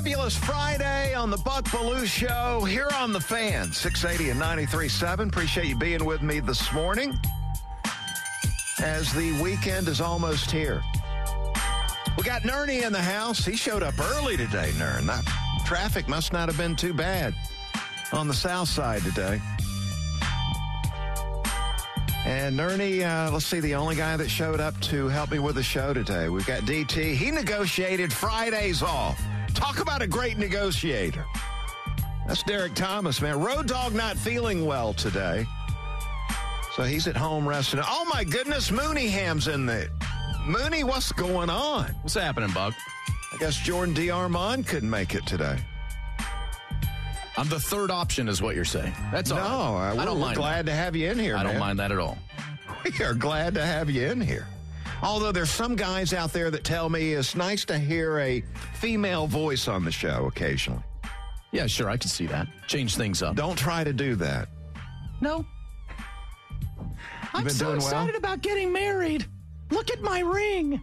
fabulous Friday on the Buck Belue Show here on the fan, 680 and 93.7. Appreciate you being with me this morning as the weekend is almost here. We got Nerney in the house. He showed up early today, Nern. That traffic must not have been too bad on the south side today. And Nerney, uh, let's see, the only guy that showed up to help me with the show today. We've got DT. He negotiated Fridays off. Talk about a great negotiator. That's Derek Thomas, man. Road Dog not feeling well today. So he's at home resting. Oh my goodness, Mooneyham's in there. Mooney, what's going on? What's happening, Buck? I guess Jordan D. Armand couldn't make it today. I'm the third option, is what you're saying. That's all. No, right. I, I don't we're mind. glad to have you in here. I don't mind that at all. We are glad to have you in here. Although there's some guys out there that tell me it's nice to hear a female voice on the show occasionally. Yeah, sure, I can see that. Change things up. Don't try to do that. No. I'm so doing well? excited about getting married. Look at my ring.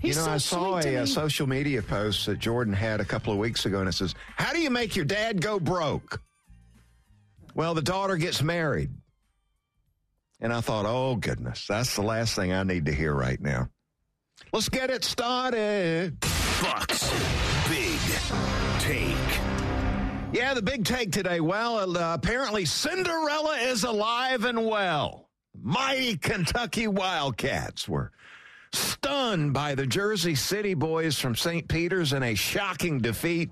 He's you know, so I saw a, uh, a social media post that Jordan had a couple of weeks ago, and it says, How do you make your dad go broke? Well, the daughter gets married. And I thought, oh, goodness, that's the last thing I need to hear right now. Let's get it started. Bucks. Big take. Yeah, the big take today. Well, uh, apparently Cinderella is alive and well. Mighty Kentucky Wildcats were stunned by the Jersey City boys from St. Peter's in a shocking defeat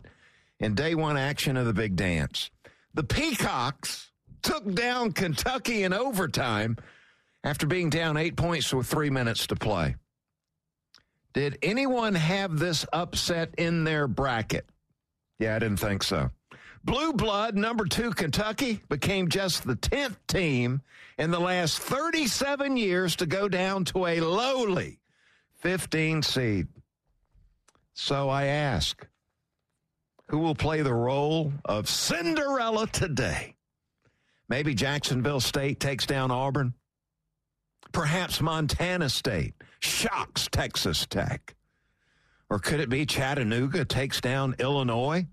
in day one action of the big dance. The Peacocks took down Kentucky in overtime after being down eight points with three minutes to play. Did anyone have this upset in their bracket? Yeah, I didn't think so. Blue Blood, number two Kentucky, became just the 10th team in the last 37 years to go down to a lowly 15 seed. So I ask, who will play the role of Cinderella today? Maybe Jacksonville State takes down Auburn. Perhaps Montana State shocks Texas Tech. Or could it be Chattanooga takes down Illinois?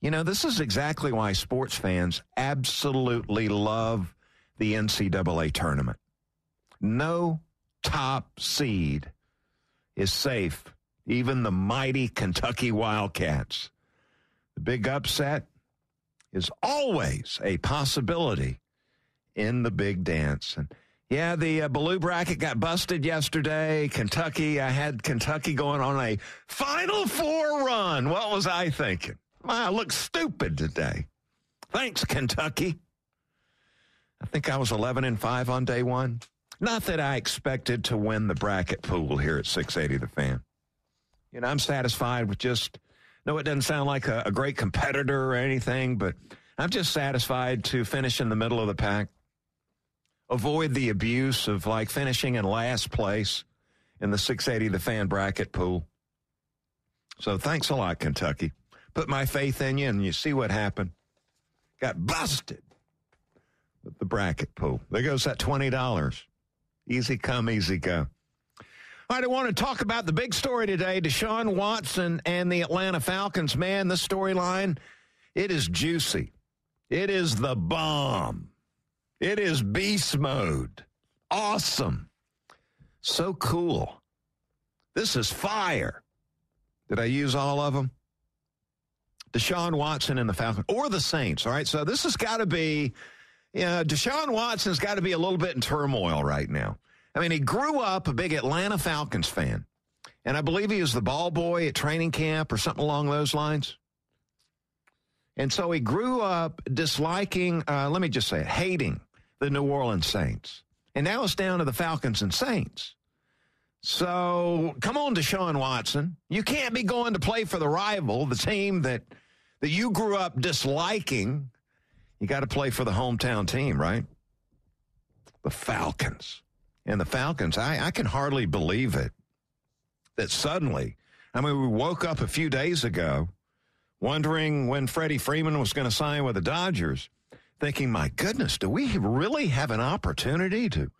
You know, this is exactly why sports fans absolutely love the NCAA tournament. No top seed is safe, even the mighty Kentucky Wildcats. The big upset is always a possibility in the big dance. And yeah, the uh, bracket got busted yesterday. Kentucky, I had Kentucky going on a Final Four run. What was I thinking? I look stupid today. Thanks, Kentucky. I think I was 11 and 5 on day one. Not that I expected to win the bracket pool here at 680 The Fan. You know, I'm satisfied with just, no, it doesn't sound like a, a great competitor or anything, but I'm just satisfied to finish in the middle of the pack. Avoid the abuse of like finishing in last place in the 680 The Fan bracket pool. So thanks a lot, Kentucky. Put my faith in you, and you see what happened. Got busted with the bracket pool. There goes that $20. Easy come, easy go. All right, I want to talk about the big story today Deshaun Watson and the Atlanta Falcons. Man, the storyline, it is juicy. It is the bomb. It is beast mode. Awesome. So cool. This is fire. Did I use all of them? Deshaun Watson and the Falcons, or the Saints. All right, so this has got to be, you know, Deshaun Watson's got to be a little bit in turmoil right now. I mean, he grew up a big Atlanta Falcons fan, and I believe he was the ball boy at training camp or something along those lines. And so he grew up disliking, uh, let me just say it, hating the New Orleans Saints. And now it's down to the Falcons and Saints. So come on, Deshaun Watson. You can't be going to play for the rival, the team that that you grew up disliking. You got to play for the hometown team, right? The Falcons. And the Falcons, I, I can hardly believe it that suddenly, I mean, we woke up a few days ago wondering when Freddie Freeman was going to sign with the Dodgers, thinking, my goodness, do we really have an opportunity to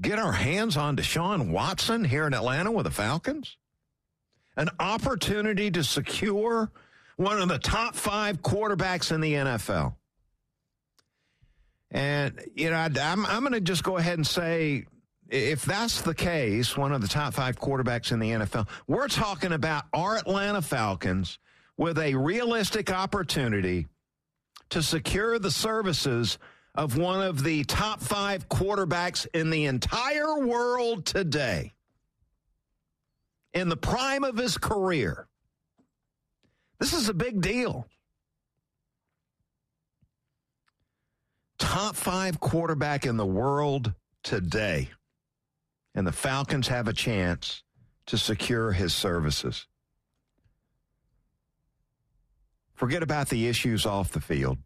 get our hands on Deshaun Watson here in Atlanta with the Falcons? An opportunity to secure one of the top five quarterbacks in the NFL. And, you know, I'm, I'm going to just go ahead and say if that's the case, one of the top five quarterbacks in the NFL, we're talking about our Atlanta Falcons with a realistic opportunity to secure the services of one of the top five quarterbacks in the entire world today. In the prime of his career. This is a big deal. Top five quarterback in the world today and the Falcons have a chance to secure his services. Forget about the issues off the field.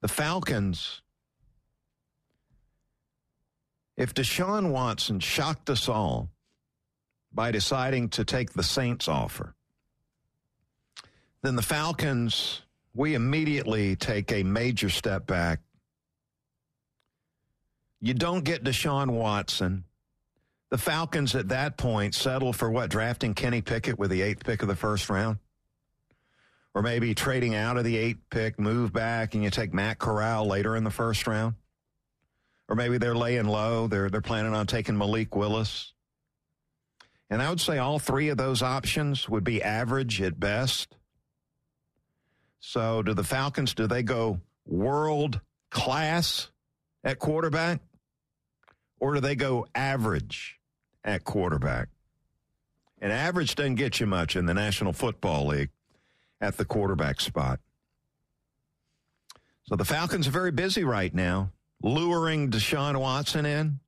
The Falcons, if Deshaun Watson shocked us all by deciding to take the Saints offer, then the Falcons we immediately take a major step back. You don't get Deshaun Watson. The Falcons at that point settle for what? Drafting Kenny Pickett with the eighth pick of the first round? Or maybe trading out of the eighth pick, move back, and you take Matt Corral later in the first round? Or maybe they're laying low. They're, they're planning on taking Malik Willis. And I would say all three of those options would be average at best. So, do the Falcons, do they go world class at quarterback? Or do they go average at quarterback? And average doesn't get you much in the National Football League at the quarterback spot. So the Falcons are very busy right now, luring Deshaun Watson in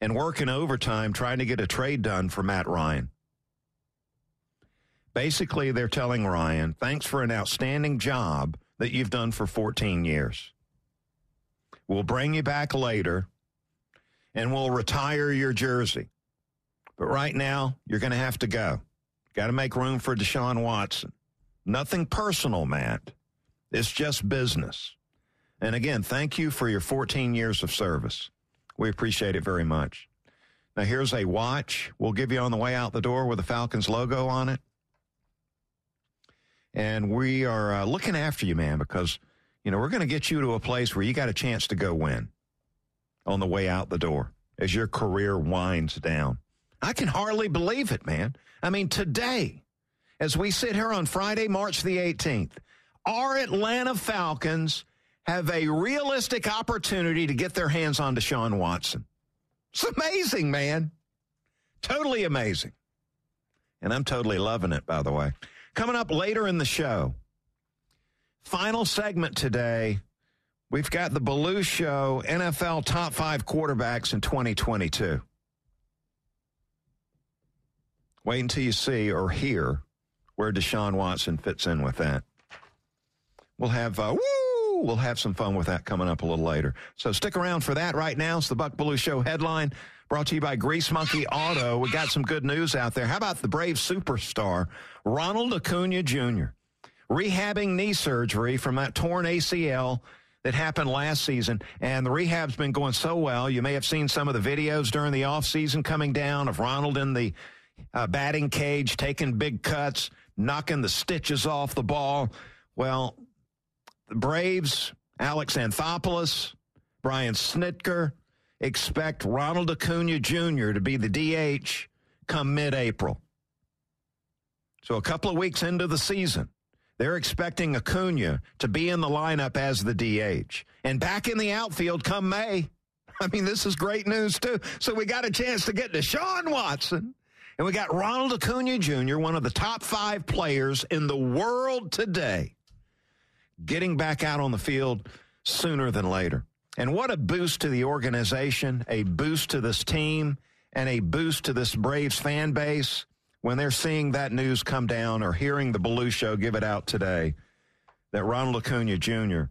and working overtime trying to get a trade done for Matt Ryan. Basically, they're telling Ryan, thanks for an outstanding job that you've done for 14 years. We'll bring you back later and we'll retire your jersey. But right now, you're going to have to go. Got to make room for Deshaun Watson. Nothing personal, Matt. It's just business. And again, thank you for your 14 years of service. We appreciate it very much. Now, here's a watch we'll give you on the way out the door with the Falcons logo on it and we are uh, looking after you, man, because you know we're going to get you to a place where you got a chance to go win on the way out the door as your career winds down. I can hardly believe it, man. I mean, today, as we sit here on Friday, March the 18th, our Atlanta Falcons have a realistic opportunity to get their hands on Deshaun Watson. It's amazing, man. Totally amazing. And I'm totally loving it, by the way. Coming up later in the show, final segment today. We've got the Belue Show NFL top five quarterbacks in 2022. Wait until you see or hear where Deshaun Watson fits in with that. We'll have uh, woo, we'll have some fun with that coming up a little later. So stick around for that. Right now, it's the Buck Belue Show headline. Brought to you by Grease Monkey Auto. We got some good news out there. How about the Brave superstar, Ronald Acuna Jr., rehabbing knee surgery from that torn ACL that happened last season. And the rehab's been going so well. You may have seen some of the videos during the offseason coming down of Ronald in the uh, batting cage, taking big cuts, knocking the stitches off the ball. Well, the Braves, Alex Anthopoulos, Brian Snitker, expect Ronald Acuna Jr. to be the DH come mid April. So a couple of weeks into the season, they're expecting Acuna to be in the lineup as the DH and back in the outfield come May. I mean, this is great news, too. So we got a chance to get Deshaun Watson, and we got Ronald Acuna Jr., one of the top five players in the world today, getting back out on the field sooner than later. And what a boost to the organization, a boost to this team, and a boost to this Braves fan base when they're seeing that news come down or hearing the Belue Show give it out today that Ronald Acuna Jr.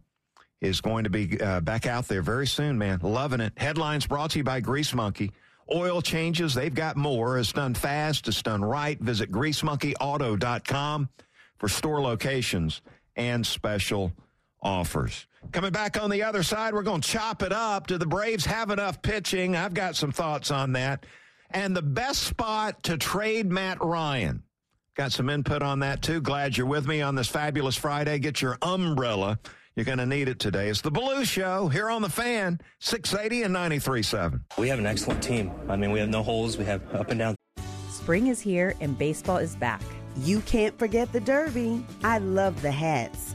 is going to be uh, back out there very soon, man. Loving it. Headlines brought to you by Grease Monkey. Oil changes, they've got more. It's done fast, it's done right. Visit greasemonkeyauto.com for store locations and special offers. Coming back on the other side, we're going to chop it up. Do the Braves have enough pitching? I've got some thoughts on that. And the best spot to trade Matt Ryan. Got some input on that too. Glad you're with me on this fabulous Friday. Get your umbrella. You're going to need it today. It's the Belue Show here on the fan, 680 and 93.7. We have an excellent team. I mean, we have no holes. We have up and down. Spring is here and baseball is back. You can't forget the Derby. I love the hats.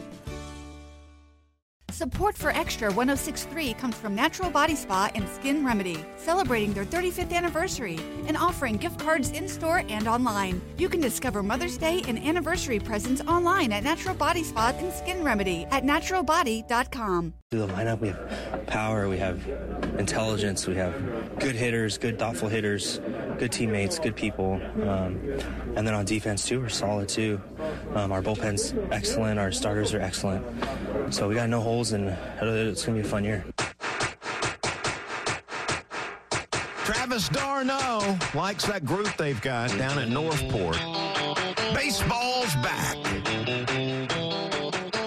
Support for Extra 1063 comes from Natural Body Spa and Skin Remedy, celebrating their 35th anniversary and offering gift cards in store and online. You can discover Mother's Day and anniversary presents online at Natural Body Spa and Skin Remedy at naturalbody.com. Through the lineup, we have power, we have intelligence, we have good hitters, good thoughtful hitters, good teammates, good people. Um, and then on defense, too, we're solid, too. Um, our bullpen's excellent, our starters are excellent. So we got no holes, and it's going to be a fun year. Travis d'Arnaud likes that group they've got down at Northport. Baseball's back.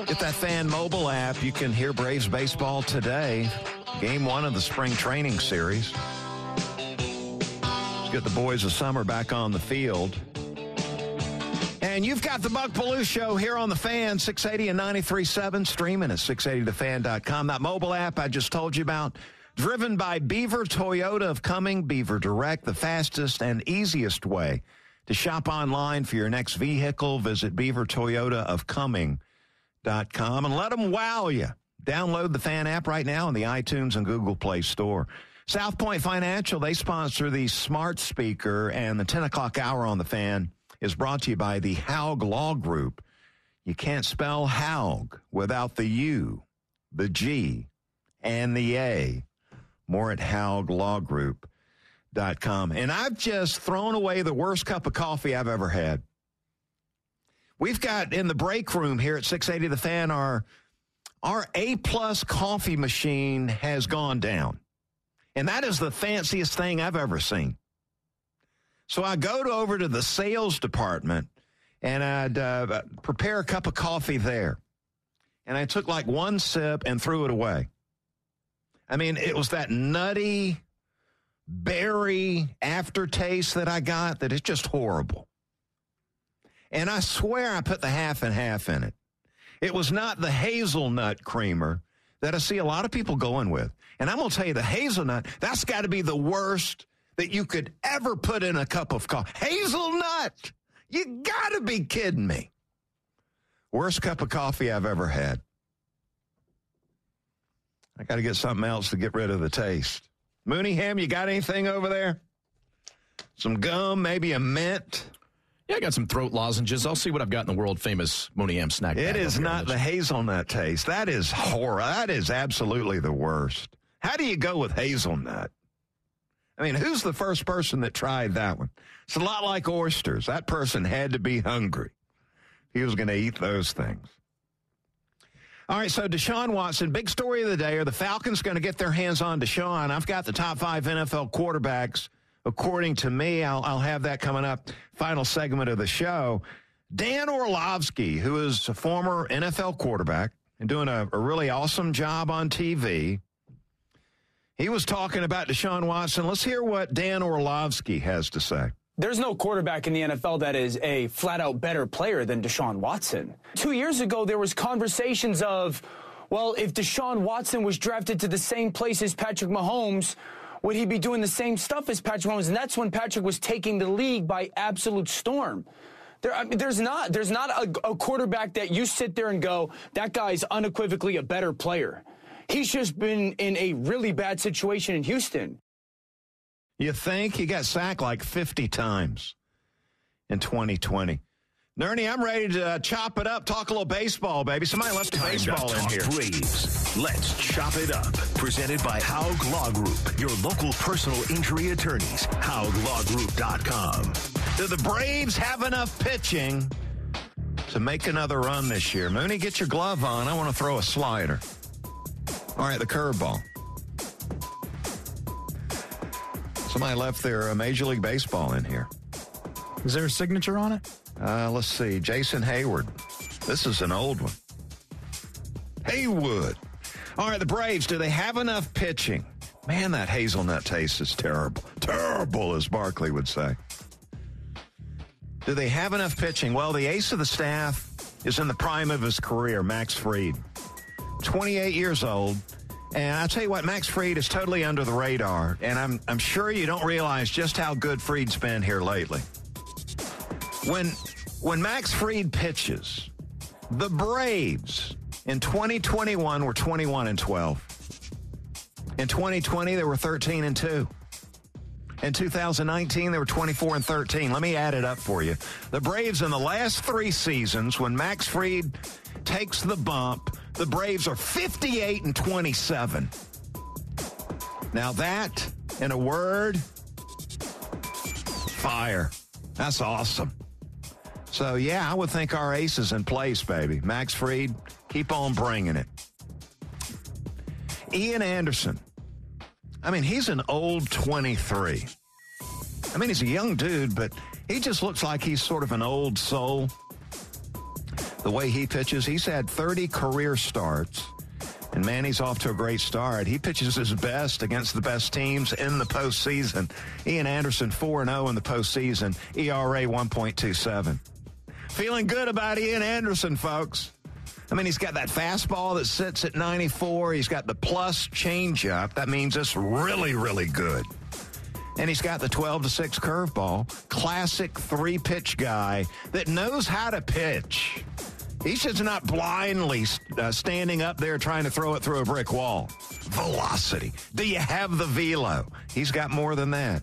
Get that fan mobile app. You can hear Braves baseball today. Game one of the spring training series. Let's get the boys of summer back on the field. And you've got the Buck Belue Show here on the fan, 680 and 93.7, streaming at 680thefan.com. That mobile app I just told you about, driven by Beaver Toyota of Cumming, Beaver Direct, the fastest and easiest way to shop online for your next vehicle. Visit Beaver Toyota of Cumming.com and let them wow you. Download the fan app right now in the iTunes and Google Play Store. South Point Financial, they sponsor the smart speaker and the 10 o'clock hour on the fan is brought to you by the Haug Law Group. You can't spell Haug without the U, the G, and the A. More at hauglawgroup.com. And I've just thrown away the worst cup of coffee I've ever had. We've got in the break room here at 680 The Fan, our, our A plus coffee machine has gone down. And that is the fanciest thing I've ever seen. So I go to, over to the sales department and I'd uh, prepare a cup of coffee there. And I took like one sip and threw it away. I mean, it was that nutty berry aftertaste that I got that is just horrible. And I swear I put the half and half in it. It was not the hazelnut creamer that I see a lot of people going with. And I'm going to tell you, the hazelnut, that's got to be the worst that you could ever put in a cup of coffee. Hazelnut! You got to be kidding me. Worst cup of coffee I've ever had. I got to get something else to get rid of the taste. Mooneyham, you got anything over there? Some gum, maybe a mint? Yeah, I got some throat lozenges. I'll see what I've got in the world famous Mooneyham snack. It is not the hazelnut taste. That is horror. That is absolutely the worst. How do you go with hazelnut? I mean, who's the first person that tried that one? It's a lot like oysters. That person had to be hungry. He was going to eat those things. All right, so Deshaun Watson, big story of the day. Are the Falcons going to get their hands on Deshaun? I've got the top five NFL quarterbacks, according to me. I'll, I'll have that coming up, final segment of the show. Dan Orlovsky, who is a former NFL quarterback and doing a, a really awesome job on TV, he was talking about Deshaun Watson. Let's hear what Dan Orlovsky has to say. There's no quarterback in the NFL that is a flat out better player than Deshaun Watson. Two years ago, there was conversations of, well, if Deshaun Watson was drafted to the same place as Patrick Mahomes, would he be doing the same stuff as Patrick Mahomes? And that's when Patrick was taking the league by absolute storm. There, I mean, there's not there's not a, a quarterback that you sit there and go, that guy's unequivocally a better player. He's just been in a really bad situation in Houston. You think? He got sacked like 50 times in 2020. Nernie, I'm ready to uh, chop it up, talk a little baseball, baby. Somebody left the Time to baseball in here. Braves. Let's chop it up. Presented by Haug Law Group, your local personal injury attorneys. HaugLawGroup.com. Do the Braves have enough pitching to make another run this year? Mooney, get your glove on. I want to throw a slider. All right, the curveball. Somebody left their uh, Major League Baseball in here. Is there a signature on it? Uh, let's see. Jason Heyward. This is an old one. Haywood. All right, the Braves, do they have enough pitching? Man, that hazelnut taste is terrible. Terrible, as Barkley would say. Do they have enough pitching? Well, the ace of the staff is in the prime of his career, Max Fried. 28 years old. And I'll tell you what, Max Fried is totally under the radar. And I'm, I'm sure you don't realize just how good Fried's been here lately. When, when Max Fried pitches, the Braves in 2021 were 21 and 12. In 2020, they were 13 and 2. In 2019, they were 24 and 13. Let me add it up for you. The Braves in the last three seasons, when Max Fried takes the bump, the Braves are 58 and 27. Now that, in a word, fire. That's awesome. So yeah, I would think our ace is in place, baby. Max Fried, keep on bringing it. Ian Anderson. I mean, he's an old 23. I mean, he's a young dude, but he just looks like he's sort of an old soul. The way he pitches, he's had 30 career starts. And man, he's off to a great start. He pitches his best against the best teams in the postseason. Ian Anderson 4 0 in the postseason, ERA 1.27. Feeling good about Ian Anderson, folks. I mean, he's got that fastball that sits at 94. He's got the plus changeup. That means it's really, really good. And he's got the 12 to 6 curveball. Classic three pitch guy that knows how to pitch. He's just not blindly uh, standing up there trying to throw it through a brick wall. Velocity. Do you have the velo? He's got more than that.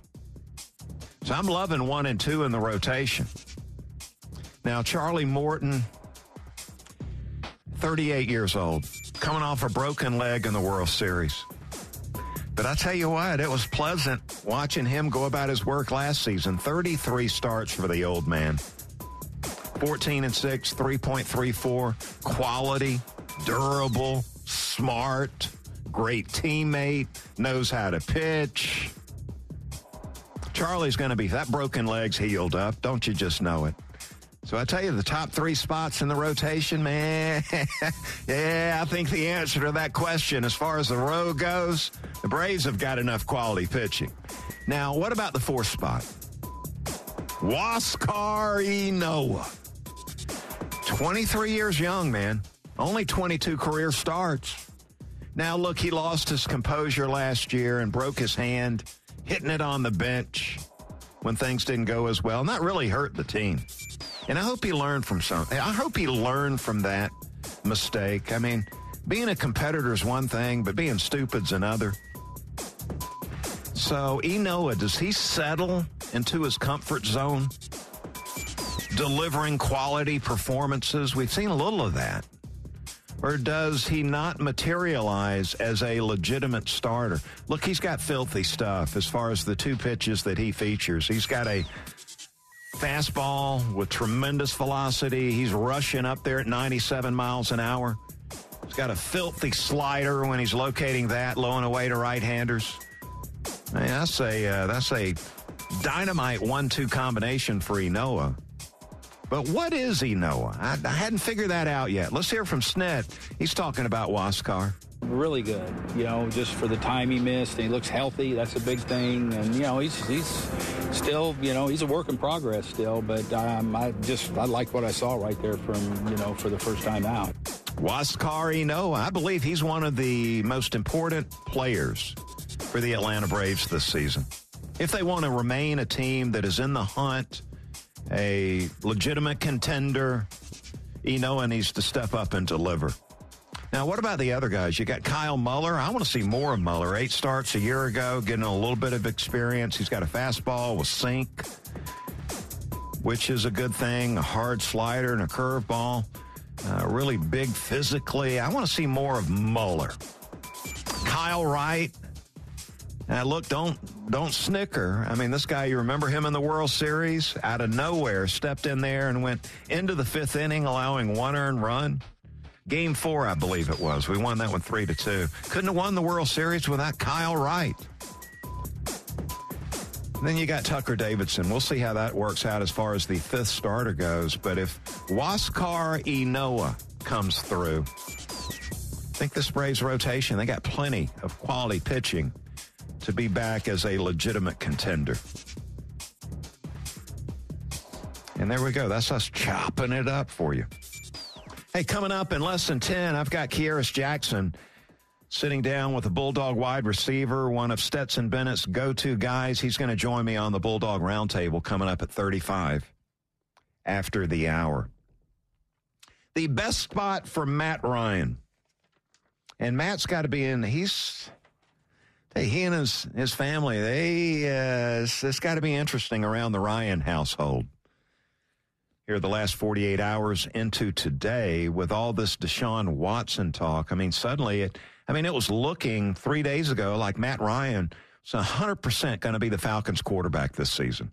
So I'm loving one and two in the rotation. Now, Charlie Morton, 38 years old, coming off a broken leg in the World Series. But I tell you what, it was pleasant watching him go about his work last season. 33 starts for the old man. 14 and 6, 3.34, quality, durable, smart, great teammate, knows how to pitch. Charlie's going to be that broken leg's healed up. Don't you just know it? So I tell you, the top three spots in the rotation, man. yeah, I think the answer to that question, as far as the row goes, the Braves have got enough quality pitching. Now, what about the fourth spot? Huascar Ynoa. 23 years young, man. Only 22 career starts. Now, look, he lost his composure last year and broke his hand hitting it on the bench when things didn't go as well. And that really hurt the team. And I hope he learned from something. I hope he learned from that mistake. I mean, being a competitor is one thing, but being stupid's another. So, Ynoa, does he settle into his comfort zone? Delivering quality performances? We've seen a little of that. Or does he not materialize as a legitimate starter? Look, he's got filthy stuff as far as the two pitches that he features. He's got a fastball with tremendous velocity. He's rushing up there at 97 miles an hour. He's got a filthy slider when he's locating that low and away to right-handers. That's a uh, that's a dynamite one-two combination for Ynoa. But what is Ynoa? I, I hadn't figured that out yet. Let's hear from Sned. He's talking about Huascar. Really good, you know, just for the time he missed. He looks healthy. That's a big thing. And you know, he's he's still, you know, he's a work in progress still. But um, I just I like what I saw right there from you know for the first time out. Huascar Ynoa, I believe he's one of the most important players for the Atlanta Braves this season. If they want to remain a team that is in the hunt, a legitimate contender, Ynoa needs to step up and deliver. Now, what about the other guys? You got Kyle Muller. I want to see more of Muller. Eight starts a year ago, getting a little bit of experience. He's got a fastball with sink, which is a good thing, a hard slider and a curveball. Uh, really big physically. I want to see more of Muller. Kyle Wright. Now look, don't don't snicker. I mean, this guy, you remember him in the World Series? Out of nowhere, stepped in there and went into the fifth inning, allowing one earned run. Game four, I believe it was. We won that one three to two. Couldn't have won the World Series without Kyle Wright. then you got Tucker Davidson. We'll see how that works out as far as the fifth starter goes. But if Huascar Ynoa comes through, I think this Braves rotation, they got plenty of quality pitching to be back as a legitimate contender. And there we go. That's us chopping it up for you. Hey, coming up in less than 10, I've got Kearis Jackson sitting down with a Bulldog wide receiver, one of Stetson Bennett's go to guys. He's going to join me on the Bulldog Roundtable coming up at 35 after the hour. The best spot for Matt Ryan. And Matt's got to be in, he's, hey, he and his, his family, they, uh, it's, it's got to be interesting around the Ryan household here the last 48 hours into today with all this Deshaun Watson talk. I mean, suddenly it, I mean, it was looking three days ago like Matt Ryan was 100% going to be the Falcons quarterback this season.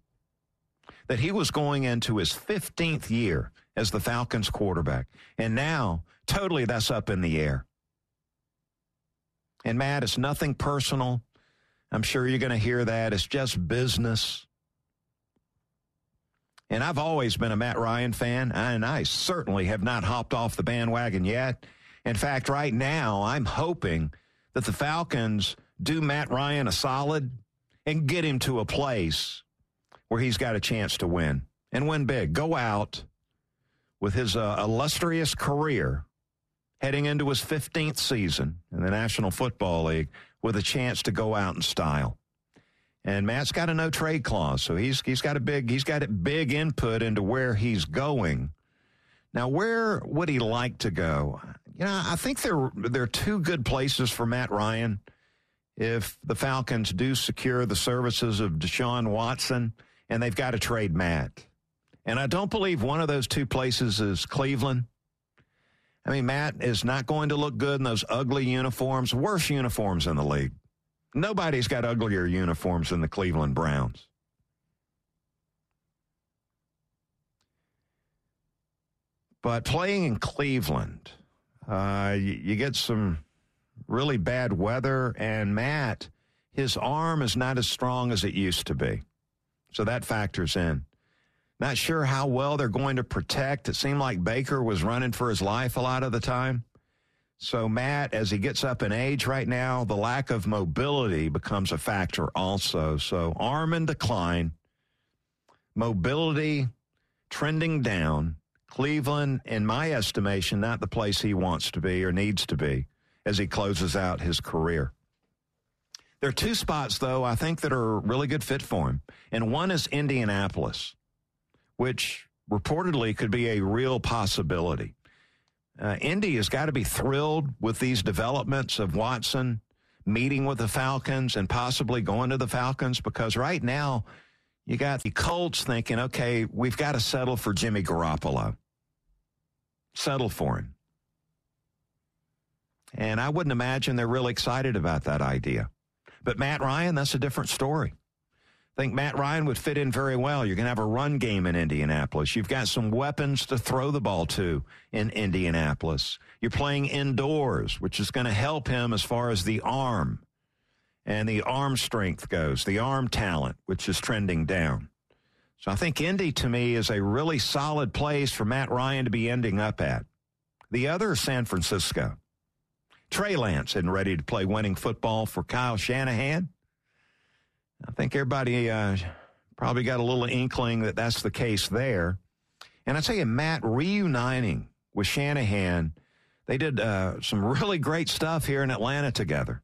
That he was going into his 15th year as the Falcons quarterback. And now, totally that's up in the air. And Matt, it's nothing personal. I'm sure you're going to hear that. It's just business. And I've always been a Matt Ryan fan, and I certainly have not hopped off the bandwagon yet. In fact, right now, I'm hoping that the Falcons do Matt Ryan a solid and get him to a place where he's got a chance to win and win big. Go out with his uh, illustrious career heading into his 15th season in the National Football League with a chance to go out in style. And Matt's got a no trade clause, so he's he's got a big he's got a big input into where he's going. Now, where would he like to go? You know, I think there there are two good places for Matt Ryan if the Falcons do secure the services of Deshaun Watson, and they've got to trade Matt. And I don't believe one of those two places is Cleveland. I mean, Matt is not going to look good in those ugly uniforms, worst uniforms in the league. Nobody's got uglier uniforms than the Cleveland Browns. But playing in Cleveland, uh, you, you get some really bad weather, and Matt, his arm is not as strong as it used to be. So that factors in. Not sure how well they're going to protect. It seemed like Baker was running for his life a lot of the time. So, Matt, as he gets up in age right now, the lack of mobility becomes a factor also. So, arm in decline, mobility trending down. Cleveland, in my estimation, not the place he wants to be or needs to be as he closes out his career. There are two spots, though, I think that are a really good fit for him. And one is Indianapolis, which reportedly could be a real possibility. Uh, Indy has got to be thrilled with these developments of Watson meeting with the Falcons and possibly going to the Falcons because right now you got the Colts thinking, okay, we've got to settle for Jimmy Garoppolo. Settle for him. And I wouldn't imagine they're really excited about that idea. But Matt Ryan, that's a different story think Matt Ryan would fit in very well. You're going to have a run game in Indianapolis. You've got some weapons to throw the ball to in Indianapolis. You're playing indoors, which is going to help him as far as the arm and the arm strength goes, the arm talent, which is trending down. So I think Indy to me is a really solid place for Matt Ryan to be ending up at. The other San Francisco. Trey Lance isn't ready to play winning football for Kyle Shanahan. I think everybody uh, probably got a little inkling that that's the case there. And I tell you, Matt reuniting with Shanahan, they did uh, some really great stuff here in Atlanta together.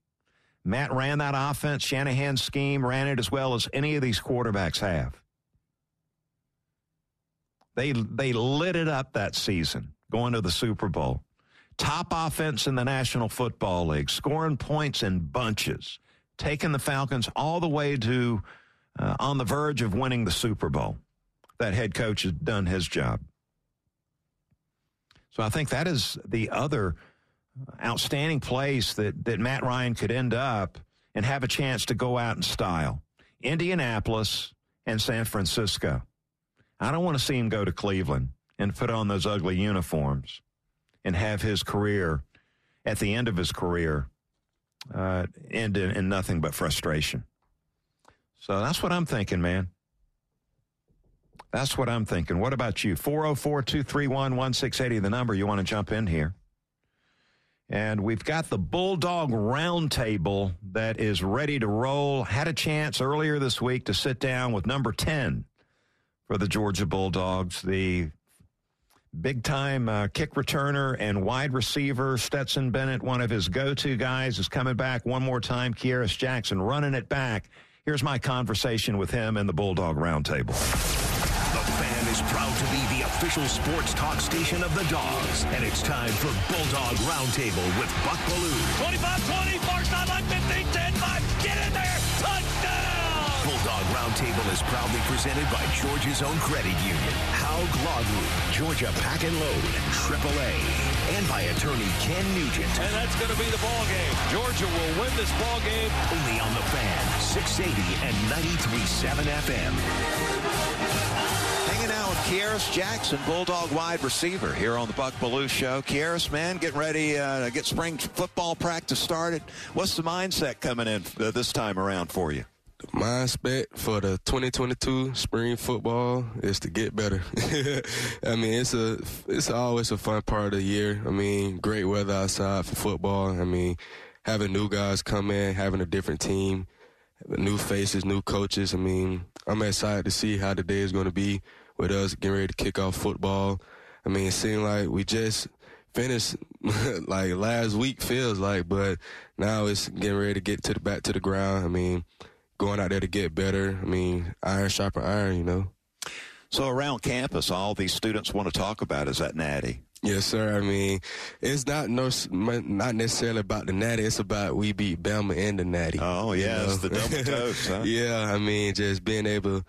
Matt ran that offense, Shanahan's scheme, ran it as well as any of these quarterbacks have. They they lit it up that season, going to the Super Bowl. top offense in the National Football League, scoring points in bunches, taking the Falcons all the way to uh, on the verge of winning the Super Bowl. That head coach has done his job. So I think that is the other outstanding place that, that Matt Ryan could end up and have a chance to go out in style. Indianapolis and San Francisco. I don't want to see him go to Cleveland and put on those ugly uniforms and have his career at the end of his career uh, end in, in nothing but frustration. So that's what I'm thinking, man. That's what I'm thinking. What about you? 404 231 1680, the number you want to jump in here. And we've got the Bulldog Roundtable that is ready to roll. Had a chance earlier this week to sit down with number 10 for the Georgia Bulldogs, the big time uh, kick returner and wide receiver. Stetson Bennett, one of his go to guys, is coming back one more time. Kearis Jackson running it back. Here's my conversation with him and the Bulldog Roundtable. The fan is proud to be the official sports talk station of the Dogs. And it's time for Bulldog Roundtable with Buck Belue. 25-20, far sideline, 15, Roundtable is proudly presented by Georgia's own credit union, Haug Law Group, Georgia Pack and Load, AAA, and by attorney Ken Nugent. And that's going to be the ball game. Georgia will win this ball game. Only on the fan, 680 and 93.7 FM. Hanging out with Kearis Jackson, Bulldog wide receiver, here on the Buck Belue Show. Kearis, man, getting ready uh, to get spring football practice started. What's the mindset coming in uh, this time around for you? Mindset for the 2022 spring football is to get better. I mean, it's a it's always a fun part of the year. I mean, great weather outside for football. I mean, having new guys come in, having a different team, new faces, new coaches. I mean, I'm excited to see how the day is going to be with us getting ready to kick off football. I mean, it seemed like we just finished like last week feels like, but now it's getting ready to get to the back to the ground. I mean, going out there to get better. I mean, iron sharper iron, you know. So around campus, all these students want to talk about is that natty. Yes, sir. I mean, it's not no, not necessarily about the natty. It's about we beat Bama and the natty. Oh yeah, you know? it's the double toast. Huh? yeah, I mean, just being able,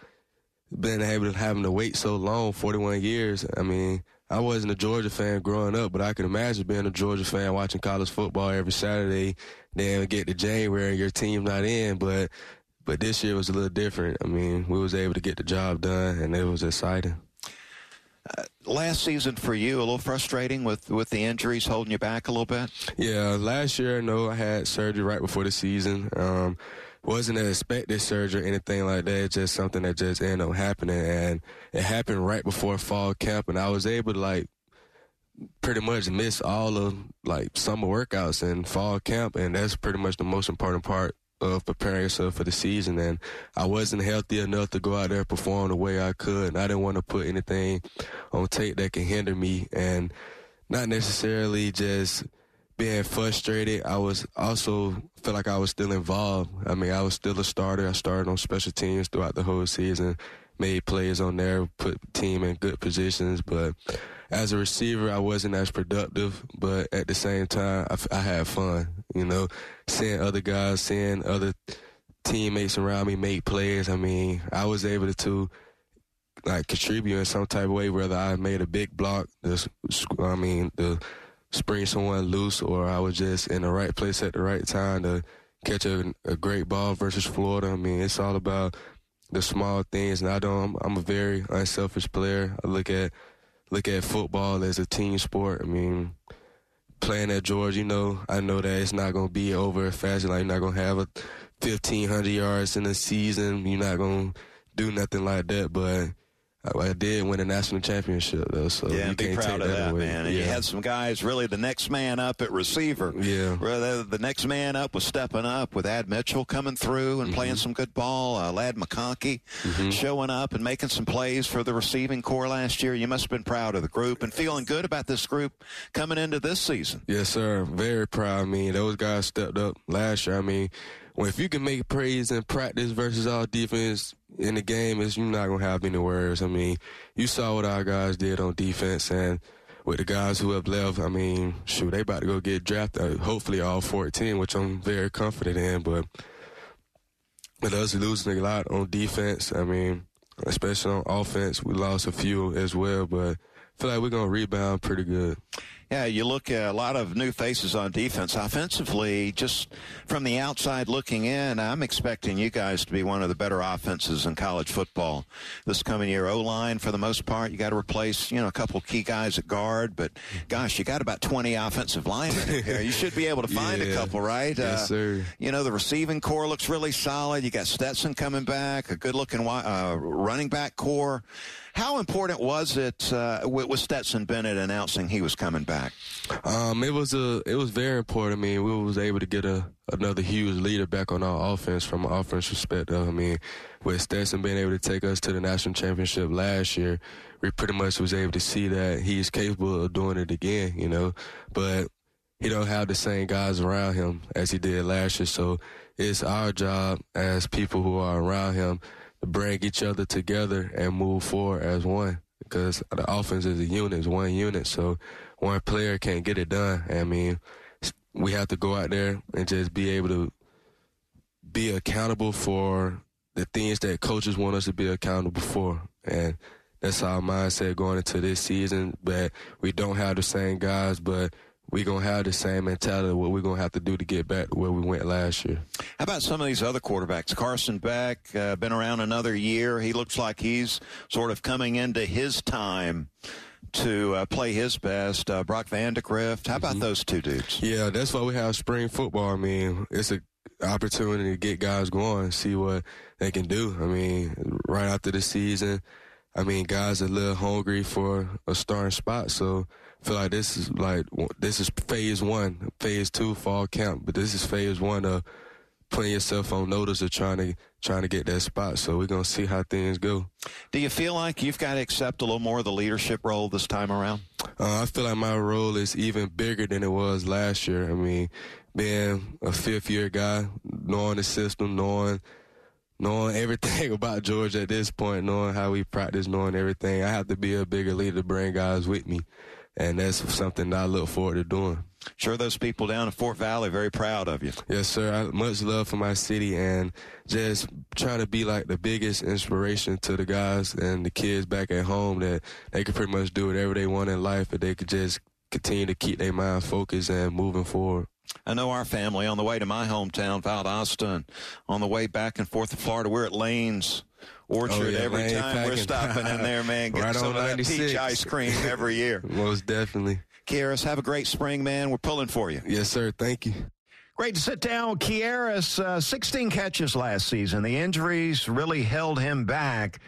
being able to having to wait so long, forty one years. I mean, I wasn't a Georgia fan growing up, but I can imagine being a Georgia fan watching college football every Saturday. Then get to January and your team not in, but but this year was a little different. I mean, we was able to get the job done, and it was exciting. Uh, last season for you, a little frustrating with with the injuries holding you back a little bit. Yeah, last year, I know I had surgery right before the season. Um, wasn't an expected surgery or anything like that. It's just something that just ended up happening, and it happened right before fall camp, and I was able to like pretty much miss all of like summer workouts and fall camp, and that's pretty much the most important part of preparing yourself for the season. And I wasn't healthy enough to go out there perform the way I could. And I didn't want to put anything on tape that can hinder me. And not necessarily just being frustrated. I was also feel like I was still involved. I mean, I was still a starter. I started on special teams throughout the whole season, made plays on there, put team in good positions. But as a receiver, I wasn't as productive. But at the same time, I, I had fun. You know, seeing other guys, seeing other teammates around me make plays. I mean, I was able to like contribute in some type of way, whether I made a big block, I mean, the spring someone loose, or I was just in the right place at the right time to catch a, a great ball versus Florida. I mean, it's all about the small things. And I don't. I'm, I'm a very unselfish player. I look at look at football as a team sport. I mean, playing at George, you know, I know that it's not going to be over fast. Like, you're not going to have a 1,500 yards in a season. You're not going to do nothing like that. But I, did win a national championship, though. So yeah, you be can't proud take of that, that, man. And yeah. you had some guys really the next man up at receiver. Yeah. Rather, the next man up was stepping up with Ad Mitchell coming through and Mm-hmm. playing some good ball. Uh, Ladd McConkey showing up and making some plays for the receiving corps last year. You must have been proud of the group and feeling good about this group coming into this season. Yes, sir. Very proud. I mean, those guys stepped up last year. I mean, well, if you can make plays in practice versus our defense in the game, is you're not gonna have any worries. I mean, you saw what our guys did on defense, and with the guys who have left, I mean, shoot, they about to go get drafted. Uh, hopefully, all 14, which I'm very confident in. But with us losing a lot on defense, I mean, especially on offense, we lost a few as well. But I feel like we're gonna rebound pretty good. Yeah, you look at a lot of new faces on defense. Offensively, just from the outside looking in, I'm expecting you guys to be one of the better offenses in college football this coming year. O line, for the most part, you got to replace you know a couple key guys at guard, but gosh, you got about 20 offensive linemen here. You should be able to find Yeah. a couple, right? Yes, Uh, sir. You know the receiving corps looks really solid. You got Stetson coming back, a good-looking uh, running back corps. How important was it uh, with, Stetson Bennett announcing he was coming back? Um, it was a it was very important. I mean, we was able to get a another huge leader back on our offense from an offense perspective. I mean, with Stetson being able to take us to the national championship last year, we pretty much was able to see that he's capable of doing it again. You know, but he don't have the same guys around him as he did last year. So it's our job as people who are around him bring each other together and move forward as one. Because the offense is a unit, it's one unit. So one player can't get it done. I mean, we have to go out there and just be able to be accountable for the things that coaches want us to be accountable for. And that's our mindset going into this season. But we don't have the same guys, but we gonna have the same mentality what we're gonna have to do to get back to where we went last year. How about some of these other quarterbacks? Carson Beck, uh, been around another year. He looks like he's sort of coming into his time to uh, play his best. Uh, Brock Vandagriff. How about those two dudes? Yeah, that's why we have spring football. I mean, it's a opportunity to get guys going, see what they can do. I mean, right after the season, I mean, guys are a little hungry for a starting spot. So feel like this is like this is phase one, phase two fall camp, but this is phase one of putting yourself on notice of trying to trying to get that spot. So we're gonna see how things go. Do you feel like you've got to accept a little more of the leadership role this time around? Uh, I feel like my role is even bigger than it was last year. I mean, being a fifth year guy, knowing the system, knowing knowing everything about Georgia at this point, knowing how we practice, knowing everything, I have to be a bigger leader to bring guys with me. And that's something that I look forward to doing. Sure, those people down in Fort Valley very proud of you. Yes, sir. I, much love for my city and just trying to be like the biggest inspiration to the guys and the kids back at home that they could pretty much do whatever they want in life, but they could just continue to keep their mind focused and moving forward. I know our family on the way to my hometown, Valdosta, and on the way back and forth to Florida. We're at Lane's Orchard Oh, yeah, every Lane time we're stopping in there, man. Getting Right some on of that peach ice cream every year. Most definitely. Kearis, have a great spring, man. We're pulling for you. Yes, sir. Thank you. Great to sit down with Kearis. Uh, 16 catches last season. The injuries really held him back,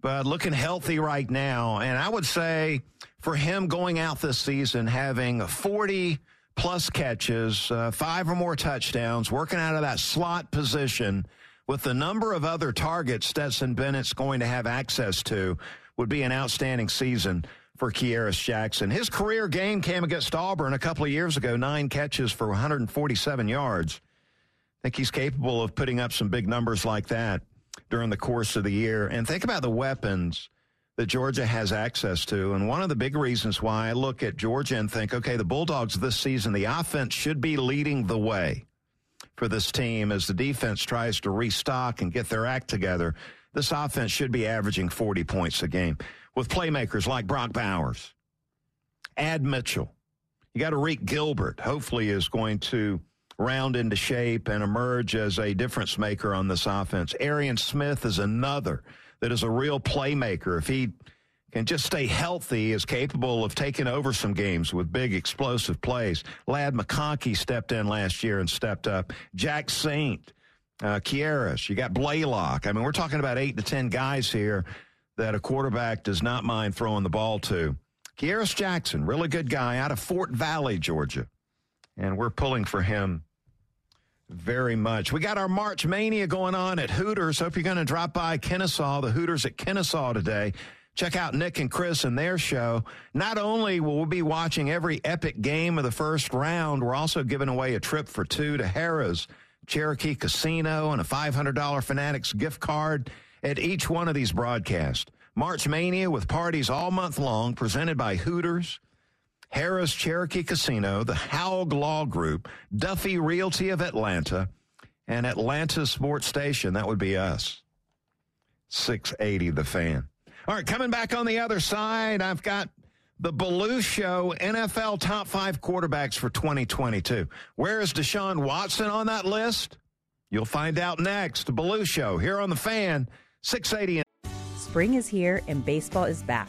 but looking healthy right now. And I would say for him going out this season, having 40 plus catches, uh, five or more touchdowns, working out of that slot position with the number of other targets Stetson Bennett's going to have access to would be an outstanding season for Kearis Jackson. His career game came against Auburn a couple of years ago, nine catches for 147 yards. I think he's capable of putting up some big numbers like that during the course of the year. And think about the weapons that Georgia has access to. And one of the big reasons why I look at Georgia and think, okay, the Bulldogs this season, the offense should be leading the way for this team as the defense tries to restock and get their act together. This offense should be averaging 40 points a game with playmakers like Brock Bowers, Ad Mitchell. You got Arik Gilbert, hopefully, is going to round into shape and emerge as a difference maker on this offense. Arian Smith is another that is a real playmaker. If he can just stay healthy, is capable of taking over some games with big explosive plays. Ladd McConkey stepped in last year and stepped up. Jacksaint, uh, Kearis, you got Blaylock. I mean, we're talking about eight to ten guys here that a quarterback does not mind throwing the ball to. Kearis Jackson, really good guy out of Fort Valley, Georgia. And we're pulling for him very much. We got our March Mania going on at Hooters. Hope you're going to drop by Kennesaw, the Hooters at Kennesaw today. Check out Nick and Chris and their show. Not only will we be watching every epic game of the first round, we're also giving away a trip for two to Harrah's Cherokee Casino and a $500 Fanatics gift card at each one of these broadcasts. March Mania with parties all month long, presented by Hooters. Harrah's Cherokee Casino, the Haug Law Group, Duffy Realty of Atlanta, and Atlanta Sports Station. That would be us. 680 the fan. All right, coming back on the other side, I've got the Belue Show NFL top five quarterbacks for 2022. Where is Deshaun Watson on that list? You'll find out next. Belue Show here on the fan, 680. Spring is here and baseball is back.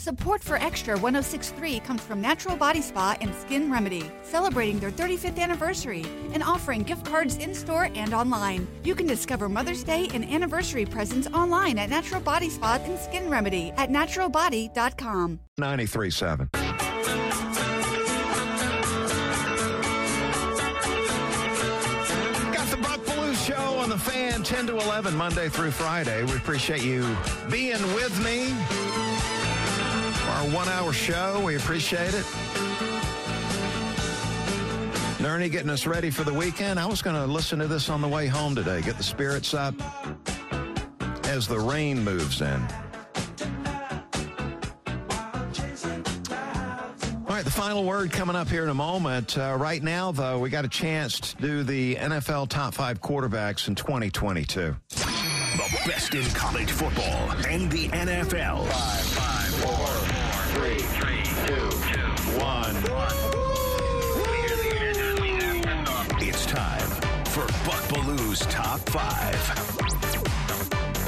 Support for Extra 1063 comes from Natural Body Spa and Skin Remedy, celebrating their 35th anniversary and offering gift cards in store and online. You can discover Mother's Day and anniversary presents online at Natural Body Spa and Skin Remedy at naturalbody.com. 93.7. Got the Buck Belue Show on the fan 10 to 11, Monday through Friday. We appreciate you being with me our one hour show. We appreciate it. Nernie getting us ready for the weekend. I was going to listen to this on the way home today, get the spirits up as the rain moves in. All right, the final word coming up here in a moment. Uh, right now, though, we got a chance to do the NFL top five quarterbacks in 2022. The best in college football and the NFL. Five, Belue's top five.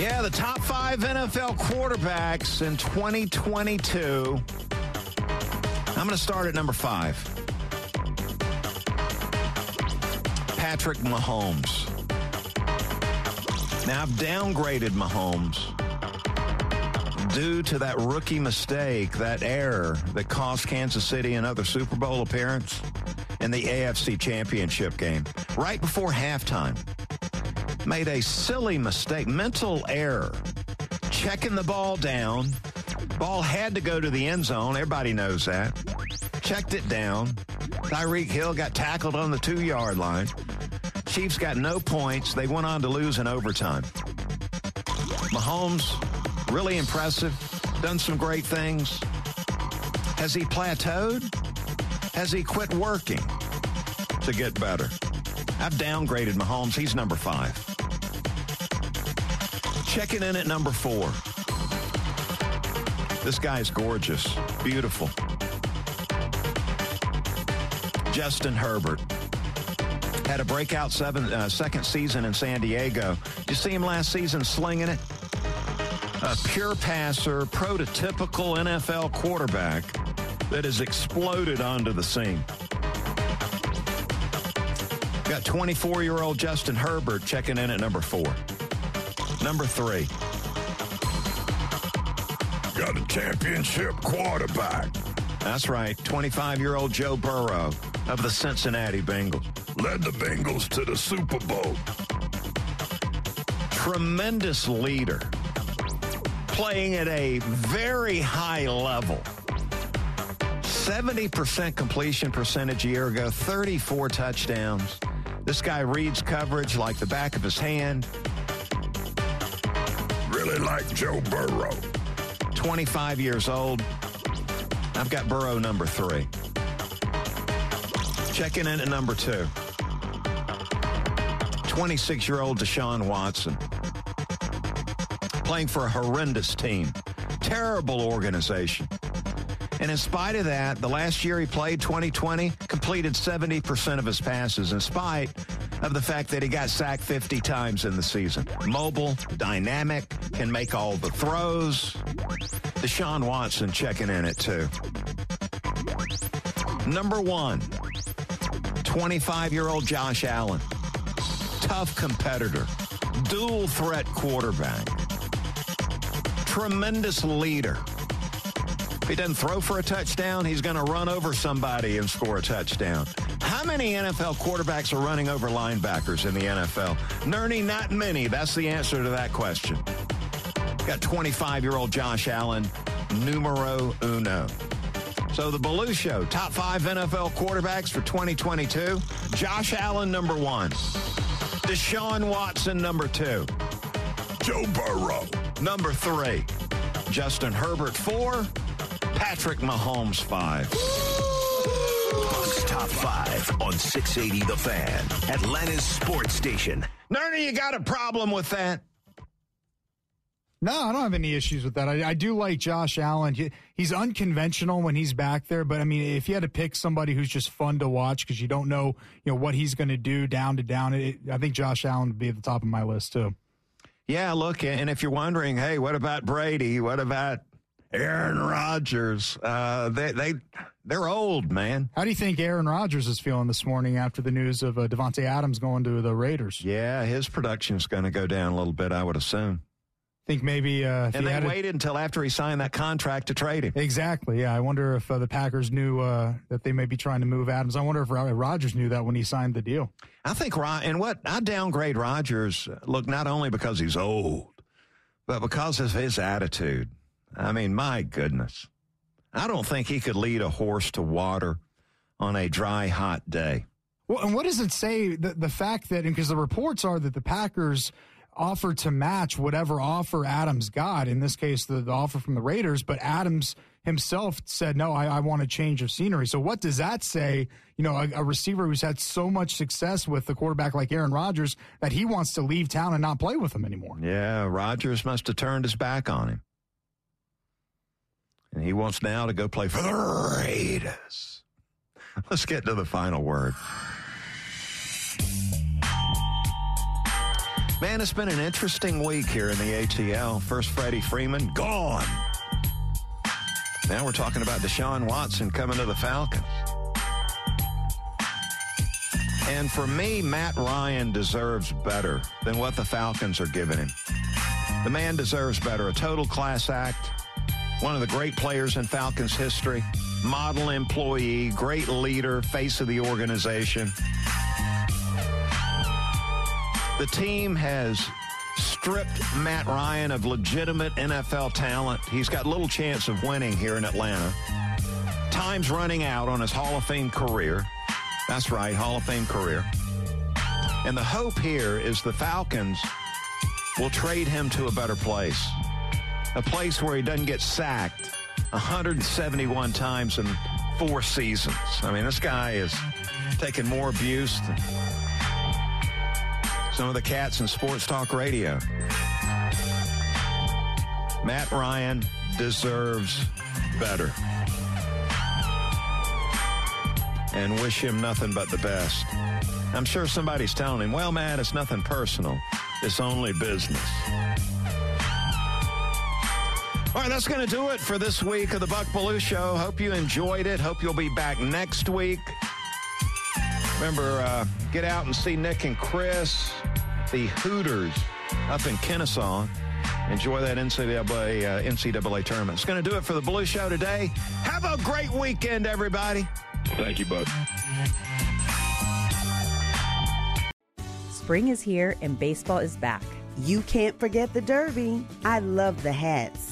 Yeah, the top five NFL quarterbacks in 2022. I'm going to start at number five. Patrick Mahomes. Now, I've downgraded Mahomes due to that rookie mistake, that error that cost Kansas City another Super Bowl appearance in the AFC Championship game right before halftime. Made a silly mistake, mental error, checking the ball down. Ball had to go to the end zone. Everybody knows that. Checked it down. Tyreek Hill got tackled on the two yard line. Chiefs got no points. They went on to lose in overtime. Mahomes, really impressive. Done some great things. Has he plateaued? Has he quit working to get better? I've downgraded Mahomes. He's number five. Checking in at number four. This guy's gorgeous, beautiful. Justin Herbert had a breakout seven, uh, second season in San Diego. You see him last season slinging it? A pure passer, prototypical NFL quarterback that has exploded onto the scene. Got 24 year old Justin Herbert checking in at number four. Number three. Got a championship quarterback. That's right. 25 year old Joe Burrow of the Cincinnati Bengals. Led the Bengals to the Super Bowl. Tremendous leader. Playing at a very high level. 70% completion percentage a year ago, 34 touchdowns. This guy reads coverage like the back of his hand. Really like Joe Burrow. 25 years old. I've got Burrow number three. Checking in at number two. 26 year old Deshaun Watson. Playing for a horrendous team. Terrible organization. And in spite of that, the last year he played, 2020, completed 70% of his passes in spite of the fact that he got sacked 50 times in the season. Mobile, dynamic, can make all the throws. Deshaun Watson checking in at two. Number one, 25 year old Josh Allen. Tough competitor, dual threat quarterback, tremendous leader. If he doesn't throw for a touchdown, he's going to run over somebody and score a touchdown. How many NFL quarterbacks are running over linebackers in the NFL? Nerney, not many. That's the answer to that question. Got 25 year old Josh Allen, numero uno. So the Belue Show, top five NFL quarterbacks for 2022. Josh Allen, number one. Deshaun Watson, number two. Joe Burrow, number three. Justin Herbert, four. Patrick Mahomes, five. Bucks top five on 680 The Fan, Atlanta's sports station. Nerney, you got a problem with that? No, I don't have any issues with that. I, I do like Josh Allen. He, he's unconventional when he's back there, but I mean, if you had to pick somebody who's just fun to watch because you don't know, you know, what he's going to do down to down, it, I think Josh Allen would be at the top of my list too. Yeah, look, and if you're wondering, hey, what about Brady? What about Aaron Rodgers? Uh, they they they're old, man. How do you think Aaron Rodgers is feeling this morning after the news of uh, Davante Adams going to the Raiders? Yeah, his production is going to go down a little bit, I would assume. Think maybe uh, and they waited until after he signed that contract to trade him. Exactly. Yeah, I wonder if uh, the Packers knew uh, that they may be trying to move Adams. I wonder if Rodgers knew that when he signed the deal. I think and what I downgrade Rodgers. Look, not only because he's old, but because of his attitude. I mean, my goodness, I don't think he could lead a horse to water on a dry, hot day. Well, and what does it say? The, the fact that because the reports are that the Packers offered to match whatever offer Adams got. In this case, the, the offer from the Raiders, but Adams himself said, "No, I, I, want a change of scenery." So, what does that say? You know, a, a, receiver who's had so much success with the quarterback like Aaron Rodgers that he wants to leave town and not play with him anymore. Yeah, Rodgers must have turned his back on him, and he wants now to go play for the Raiders. Let's get to the final word. Man, it's been an interesting week here in the ATL. First, Freddie Freeman, gone. Now we're talking about Deshaun Watson coming to the Falcons. And for me, Matt Ryan deserves better than what the Falcons are giving him. The man deserves better. A total class act. One of the great players in Falcons history. Model employee, great leader, face of the organization. The team has stripped Matt Ryan of legitimate NFL talent. He's got little chance of winning here in Atlanta. Time's running out on his Hall of Fame career. That's right, Hall of Fame career. And the hope here is the Falcons will trade him to a better place. A place where he doesn't get sacked 171 times in four seasons. I mean, this guy is taking more abuse than some of the cats in Sports Talk Radio. Matt Ryan deserves better. And wish him nothing but the best. I'm sure somebody's telling him, well, Matt, it's nothing personal. It's only business. All right, that's going to do it for this week of the Buck Belue Show. Hope you enjoyed it. Hope you'll be back next week. Remember, uh, get out and see Nick and Chris, the Hooters up in Kennesaw. Enjoy that NCAA, uh, NCAA tournament. It's going to do it for the Belue Show today. Have a great weekend, everybody. Thank you, Buck. Spring is here and baseball is back. You can't forget the Derby. I love the hats.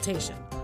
consultation.